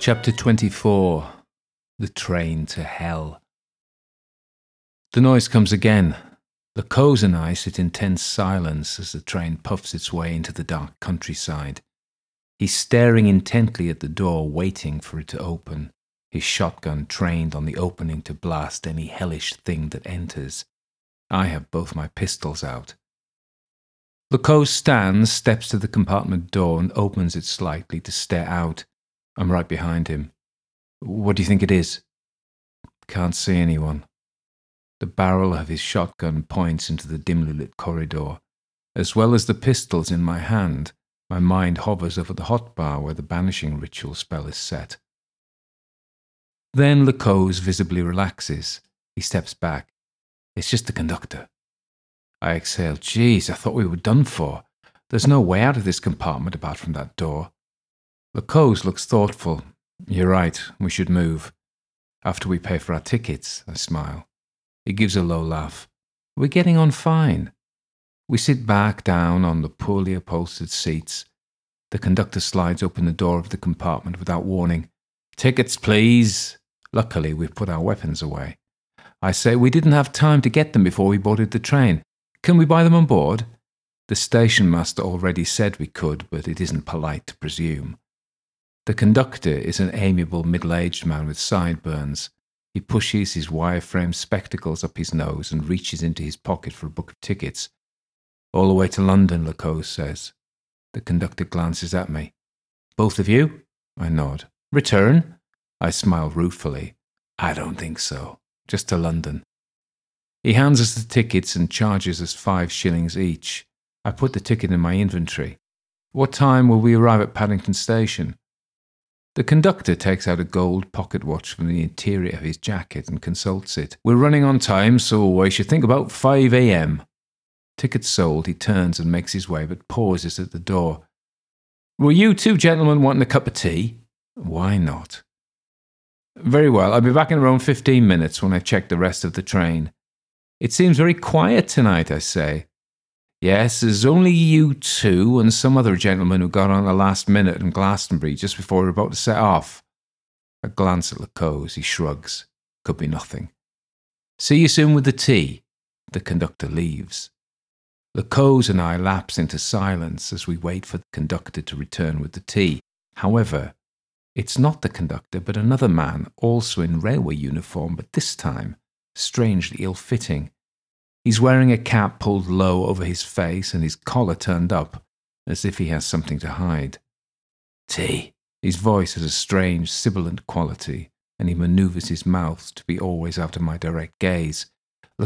Chapter 24 The Train to Hell. The noise comes again. Cause and I sit in tense silence as the train puffs its way into the dark countryside. He's staring intently at the door, waiting for it to open, his shotgun trained on the opening to blast any hellish thing that enters. I have both my pistols out. Le Cause stands, steps to the compartment door, and opens it slightly to stare out. I'm right behind him. What do you think it is? Can't see anyone. The barrel of his shotgun points into the dimly lit corridor. As well as the pistols in my hand, my mind hovers over the hot bar where the banishing ritual spell is set. Then Le visibly relaxes. He steps back. It's just the conductor. I exhale. Jeez, I thought we were done for. There's no way out of this compartment apart from that door. Le Cause looks thoughtful. You're right, we should move. After we pay for our tickets, I smile. He gives a low laugh. We're getting on fine. We sit back down on the poorly upholstered seats. The conductor slides open the door of the compartment without warning. Tickets, please. Luckily, we've put our weapons away. I say we didn't have time to get them before we boarded the train. Can we buy them on board? The station master already said we could, but it isn't polite to presume. The conductor is an amiable middle aged man with sideburns. He pushes his wire framed spectacles up his nose and reaches into his pocket for a book of tickets. All the way to London, Le Cause says. The conductor glances at me. Both of you? I nod. Return? I smile ruefully. I don't think so. Just to London. He hands us the tickets and charges us five shillings each. I put the ticket in my inventory. What time will we arrive at Paddington Station? The conductor takes out a gold pocket watch from the interior of his jacket and consults it. We're running on time, so I should think about 5 a.m. Tickets sold, he turns and makes his way, but pauses at the door. Were you two gentlemen wanting a cup of tea? Why not? Very well, I'll be back in around 15 minutes when I check the rest of the train. It seems very quiet tonight, I say. Yes, there's only you two and some other gentleman who got on the last minute in Glastonbury just before we were about to set off. A glance at Le Cause, he shrugs. Could be nothing. See you soon with the tea. The conductor leaves. Le Cause and I lapse into silence as we wait for the conductor to return with the tea. However, it's not the conductor, but another man, also in railway uniform, but this time strangely ill fitting. He's wearing a cap pulled low over his face and his collar turned up, as if he has something to hide. Tea. His voice has a strange, sibilant quality, and he maneuvers his mouth to be always out of my direct gaze.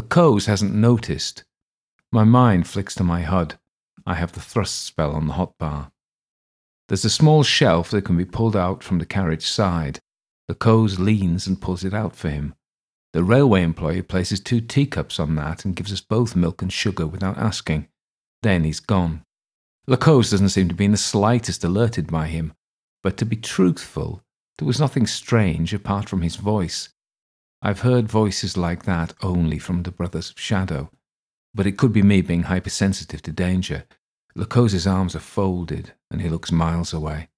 Cause hasn't noticed. My mind flicks to my HUD. I have the thrust spell on the hotbar. There's a small shelf that can be pulled out from the carriage side. Cause leans and pulls it out for him. The railway employee places two teacups on that and gives us both milk and sugar without asking. Then he's gone. Cause doesn't seem to be in the slightest alerted by him, but to be truthful, there was nothing strange apart from his voice. I've heard voices like that only from the Brothers of Shadow, but it could be me being hypersensitive to danger. Le Cause's arms are folded, and he looks miles away.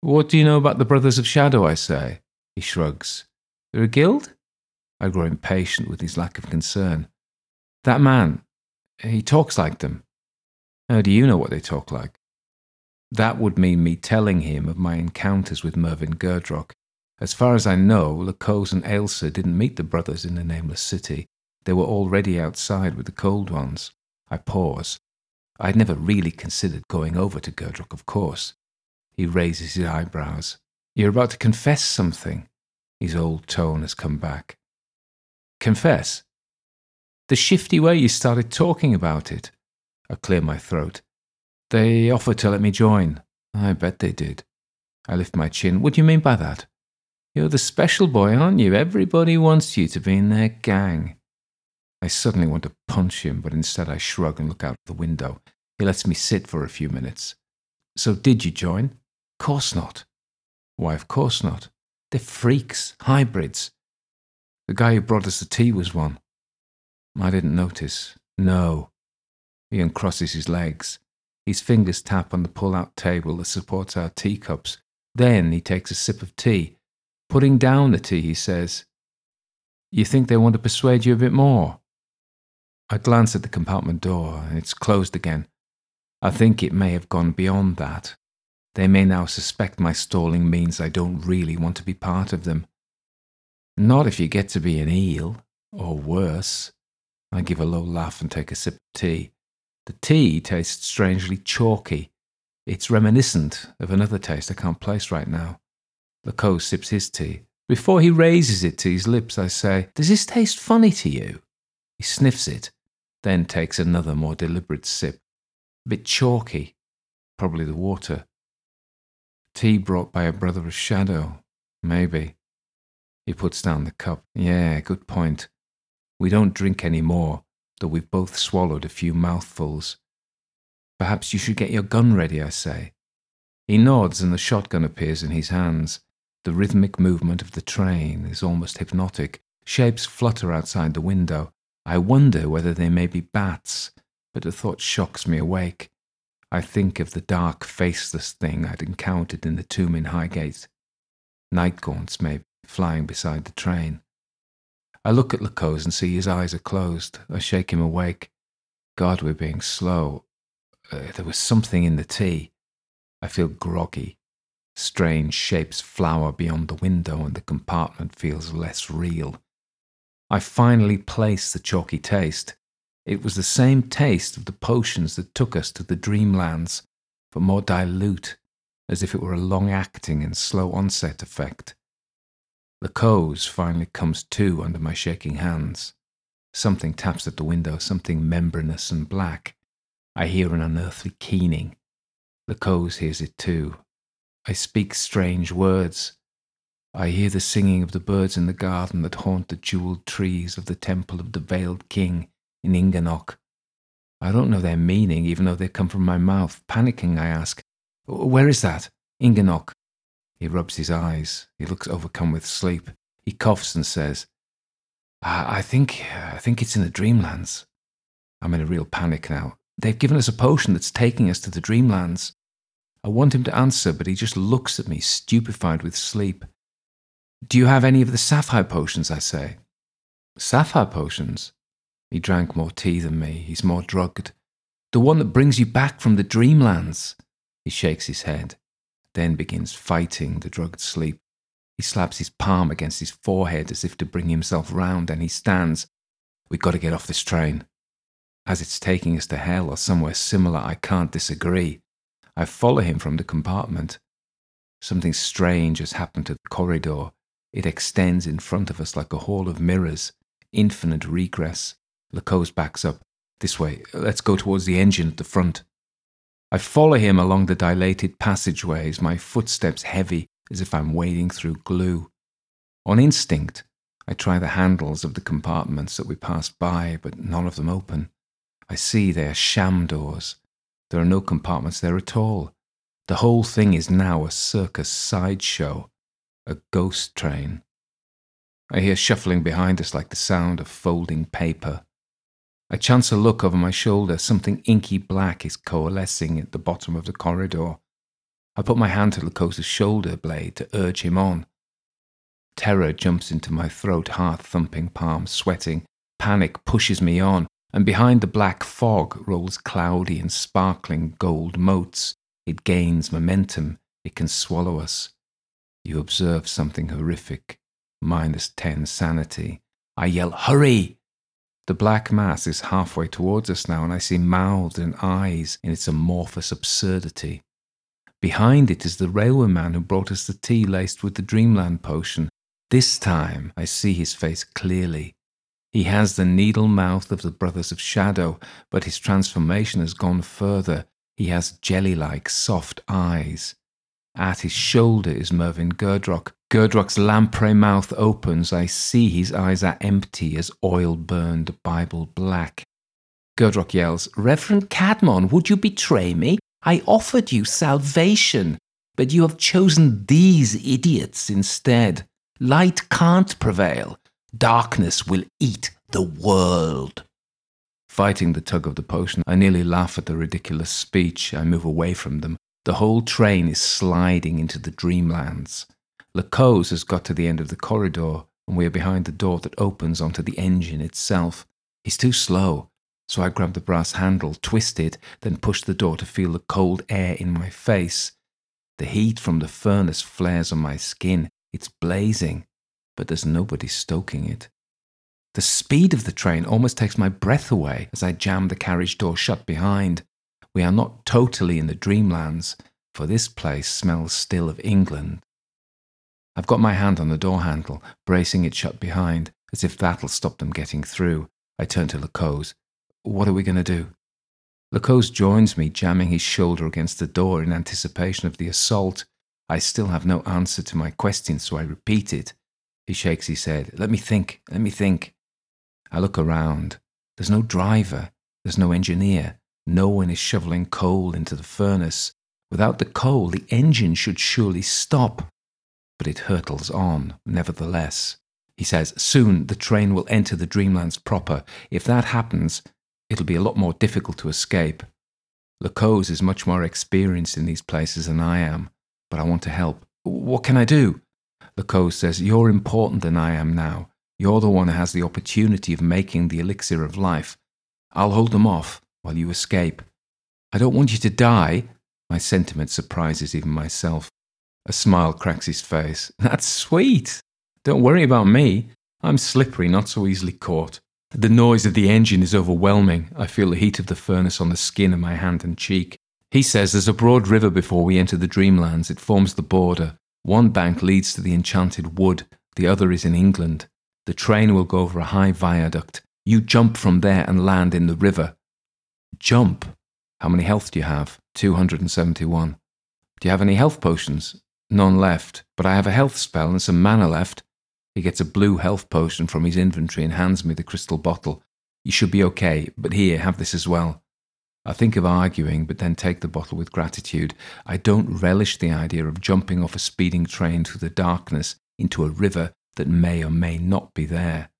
What do you know about the Brothers of Shadow? I say. He shrugs. They're a guild? I grow impatient with his lack of concern. That man, he talks like them. How do you know what they talk like? That would mean me telling him of my encounters with Mervyn Girdrock. As far as I know, Cause and Ailsa didn't meet the brothers in the nameless city. They were already outside with the cold ones. I pause. I had never really considered going over to Girdrock, of course. He raises his eyebrows. You're about to confess something. His old tone has come back confess. The shifty way you started talking about it. I clear my throat. They offered to let me join. I bet they did. I lift my chin. What do you mean by that? You're the special boy, aren't you? Everybody wants you to be in their gang. I suddenly want to punch him, but instead I shrug and look out the window. He lets me sit for a few minutes. So, did you join? Course not. Why, of course not. They're freaks, hybrids. The guy who brought us the tea was one. I didn't notice. No. He uncrosses his legs. His fingers tap on the pull out table that supports our teacups. Then he takes a sip of tea. Putting down the tea, he says, You think they want to persuade you a bit more? I glance at the compartment door, it's closed again. I think it may have gone beyond that. They may now suspect my stalling means I don't really want to be part of them. Not if you get to be an eel, or worse. I give a low laugh and take a sip of tea. The tea tastes strangely chalky. It's reminiscent of another taste I can't place right now. Lecoq sips his tea. Before he raises it to his lips, I say, Does this taste funny to you? He sniffs it, then takes another more deliberate sip. A bit chalky. Probably the water. Tea brought by a brother of shadow. Maybe. He puts down the cup. Yeah, good point. We don't drink any more, though we've both swallowed a few mouthfuls. Perhaps you should get your gun ready, I say. He nods and the shotgun appears in his hands. The rhythmic movement of the train is almost hypnotic. Shapes flutter outside the window. I wonder whether they may be bats, but the thought shocks me awake. I think of the dark, faceless thing I'd encountered in the tomb in Highgate. Night gaunts, maybe, flying beside the train. I look at Lecoq and see his eyes are closed. I shake him awake. God, we're being slow. Uh, there was something in the tea. I feel groggy. Strange shapes flower beyond the window, and the compartment feels less real. I finally place the chalky taste. It was the same taste of the potions that took us to the dreamlands, but more dilute, as if it were a long acting and slow onset effect. The cause finally comes to under my shaking hands. Something taps at the window, something membranous and black. I hear an unearthly keening. The cause hears it too. I speak strange words. I hear the singing of the birds in the garden that haunt the jeweled trees of the temple of the veiled king in Inquanok. I don't know their meaning, even though they come from my mouth. Panicking, I ask, Where is that? Inquanok. He rubs his eyes. He looks overcome with sleep. He coughs and says, I, I think, I think it's in the Dreamlands. I'm in a real panic now. They've given us a potion that's taking us to the Dreamlands. I want him to answer, but he just looks at me, stupefied with sleep. Do you have any of the sapphire potions? I say. Sapphire potions? He drank more tea than me. He's more drugged. The one that brings you back from the Dreamlands. He shakes his head then begins fighting the drugged sleep. He slaps his palm against his forehead as if to bring himself round, and he stands. We've got to get off this train. As it's taking us to hell or somewhere similar, I can't disagree. I follow him from the compartment. Something strange has happened to the corridor. It extends in front of us like a hall of mirrors, infinite regress. Lecoq backs up. This way, let's go towards the engine at the front. I follow him along the dilated passageways, my footsteps heavy as if I'm wading through glue. On instinct, I try the handles of the compartments that we pass by, but none of them open. I see they are sham doors. There are no compartments there at all. The whole thing is now a circus sideshow, a ghost train. I hear shuffling behind us like the sound of folding paper. I chance a look over my shoulder. Something inky black is coalescing at the bottom of the corridor. I put my hand to Lecoq's shoulder blade to urge him on. Terror jumps into my throat, heart thumping, palms sweating. Panic pushes me on, and behind the black fog rolls cloudy and sparkling gold motes. It gains momentum. It can swallow us. You observe something horrific. Minus 10 sanity. I yell, Hurry! The black mass is halfway towards us now, and I see mouths and eyes in its amorphous absurdity. Behind it is the railway man who brought us the tea laced with the dreamland potion. This time I see his face clearly. He has the needle mouth of the Brothers of Shadow, but his transformation has gone further. He has jelly like, soft eyes. At his shoulder is Mervyn Girdrock, Girdrock's lamprey mouth opens. I see his eyes are empty as oil burned Bible black. Girdrock yells, Reverend Cadmon, would you betray me? I offered you salvation, but you have chosen these idiots instead. Light can't prevail. Darkness will eat the world. Fighting the tug of the potion, I nearly laugh at the ridiculous speech. I move away from them. The whole train is sliding into the dreamlands. Lacose has got to the end of the corridor, and we are behind the door that opens onto the engine itself. He's too slow, so I grab the brass handle, twist it, then push the door to feel the cold air in my face. The heat from the furnace flares on my skin. It's blazing, but there's nobody stoking it. The speed of the train almost takes my breath away as I jam the carriage door shut behind. We are not totally in the dreamlands, for this place smells still of England. I've got my hand on the door handle, bracing it shut behind, as if that'll stop them getting through. I turn to Lacose. What are we going to do? Lacose joins me, jamming his shoulder against the door in anticipation of the assault. I still have no answer to my question, so I repeat it. He shakes his head. Let me think, let me think. I look around. There's no driver, there's no engineer. No one is shoveling coal into the furnace. Without the coal, the engine should surely stop but it hurtles on, nevertheless. He says, Soon the train will enter the dreamlands proper. If that happens, it'll be a lot more difficult to escape. Lacose is much more experienced in these places than I am, but I want to help. What can I do? Lacose says, You're important than I am now. You're the one who has the opportunity of making the elixir of life. I'll hold them off while you escape. I don't want you to die. My sentiment surprises even myself. A smile cracks his face. That's sweet. Don't worry about me. I'm slippery, not so easily caught. The noise of the engine is overwhelming. I feel the heat of the furnace on the skin of my hand and cheek. He says there's a broad river before we enter the dreamlands. It forms the border. One bank leads to the enchanted wood, the other is in England. The train will go over a high viaduct. You jump from there and land in the river. Jump? How many health do you have? 271. Do you have any health potions? None left, but I have a health spell and some mana left. He gets a blue health potion from his inventory and hands me the crystal bottle. You should be okay, but here, have this as well. I think of arguing, but then take the bottle with gratitude. I don't relish the idea of jumping off a speeding train through the darkness into a river that may or may not be there.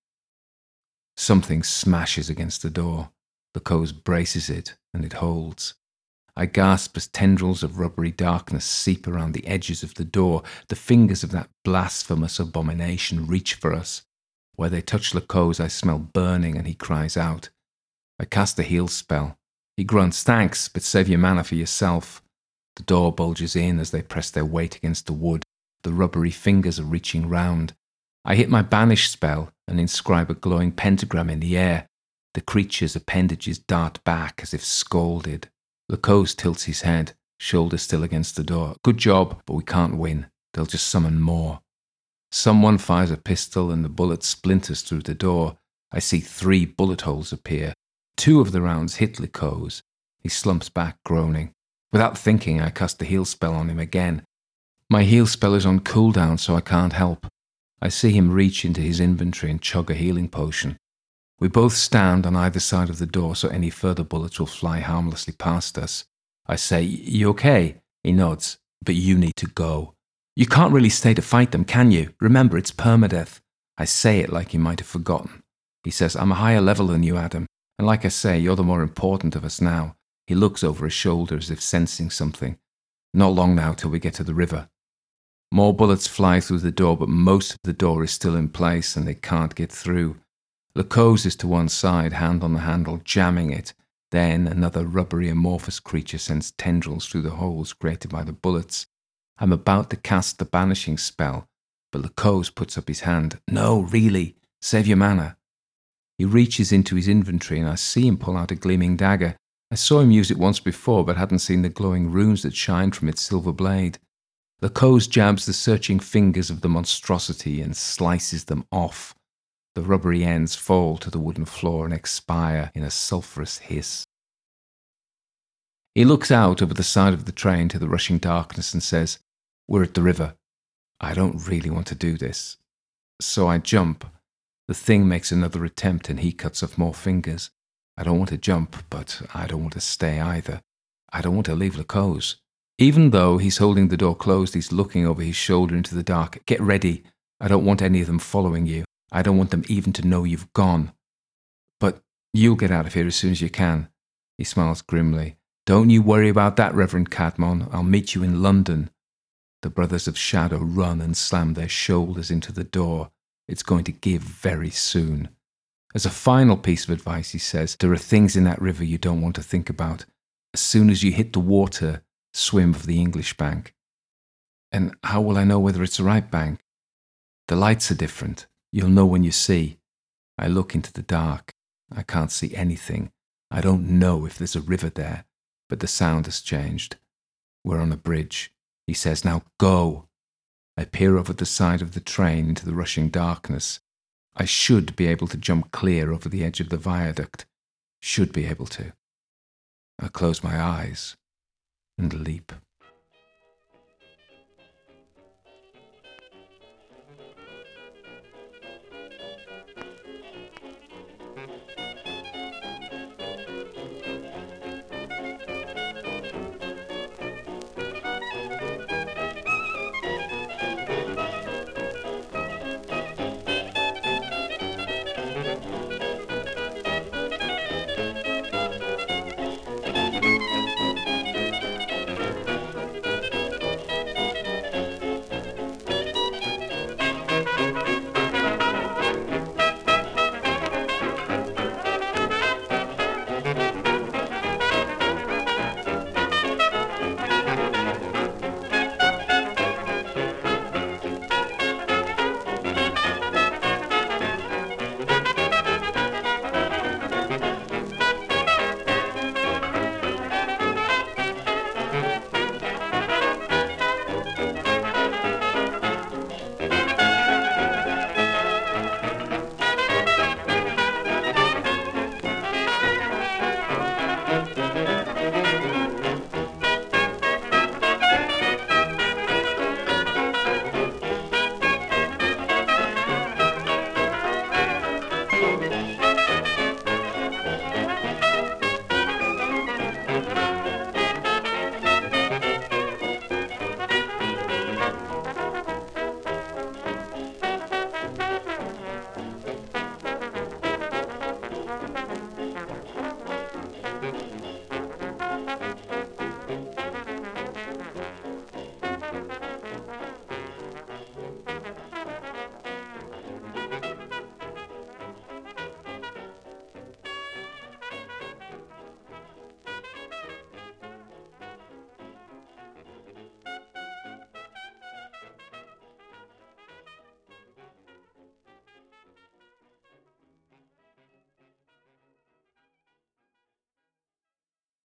Something smashes against the door. The Lacose braces it, and it holds. I gasp as tendrils of rubbery darkness seep around the edges of the door. The fingers of that blasphemous abomination reach for us. Where they touch Lacose, I smell burning, and he cries out. I cast a heal spell. He grunts, Thanks, but save your mana for yourself. The door bulges in as they press their weight against the wood. The rubbery fingers are reaching round. I hit my banish spell and inscribe a glowing pentagram in the air. The creature's appendages dart back as if scalded. Lacose tilts his head, shoulder still against the door. Good job, but we can't win. They'll just summon more. Someone fires a pistol and the bullet splinters through the door. I see three bullet holes appear. Two of the rounds hit Lacose. He slumps back, groaning. Without thinking, I cast the heal spell on him again. My heal spell is on cooldown, so I can't help. I see him reach into his inventory and chug a healing potion. We both stand on either side of the door so any further bullets will fly harmlessly past us. I say, You okay? He nods, but you need to go. You can't really stay to fight them, can you? Remember, it's permadeath. I say it like he might have forgotten. He says, I'm a higher level than you, Adam, and like I say, you're the more important of us now. He looks over his shoulder as if sensing something. Not long now till we get to the river. More bullets fly through the door, but most of the door is still in place and they can't get through. Lacose is to one side, hand on the handle, jamming it. Then another rubbery amorphous creature sends tendrils through the holes created by the bullets. I'm about to cast the banishing spell, but Lacose puts up his hand. No, really, save your mana. He reaches into his inventory and I see him pull out a gleaming dagger. I saw him use it once before, but hadn't seen the glowing runes that shine from its silver blade. Lacose jabs the searching fingers of the monstrosity and slices them off. The rubbery ends fall to the wooden floor and expire in a sulphurous hiss. He looks out over the side of the train to the rushing darkness and says, We're at the river. I don't really want to do this. So I jump. The thing makes another attempt and he cuts off more fingers. I don't want to jump, but I don't want to stay either. I don't want to leave Lacose. Even though he's holding the door closed, he's looking over his shoulder into the dark. Get ready. I don't want any of them following you. I don't want them even to know you've gone. But you'll get out of here as soon as you can. He smiles grimly. Don't you worry about that, Reverend Cadmon. I'll meet you in London. The brothers of Shadow run and slam their shoulders into the door. It's going to give very soon. As a final piece of advice, he says, there are things in that river you don't want to think about. As soon as you hit the water, swim for the English bank. And how will I know whether it's the right bank? The lights are different. You'll know when you see. I look into the dark. I can't see anything. I don't know if there's a river there, but the sound has changed. We're on a bridge. He says, Now go. I peer over the side of the train into the rushing darkness. I should be able to jump clear over the edge of the viaduct. Should be able to. I close my eyes and leap.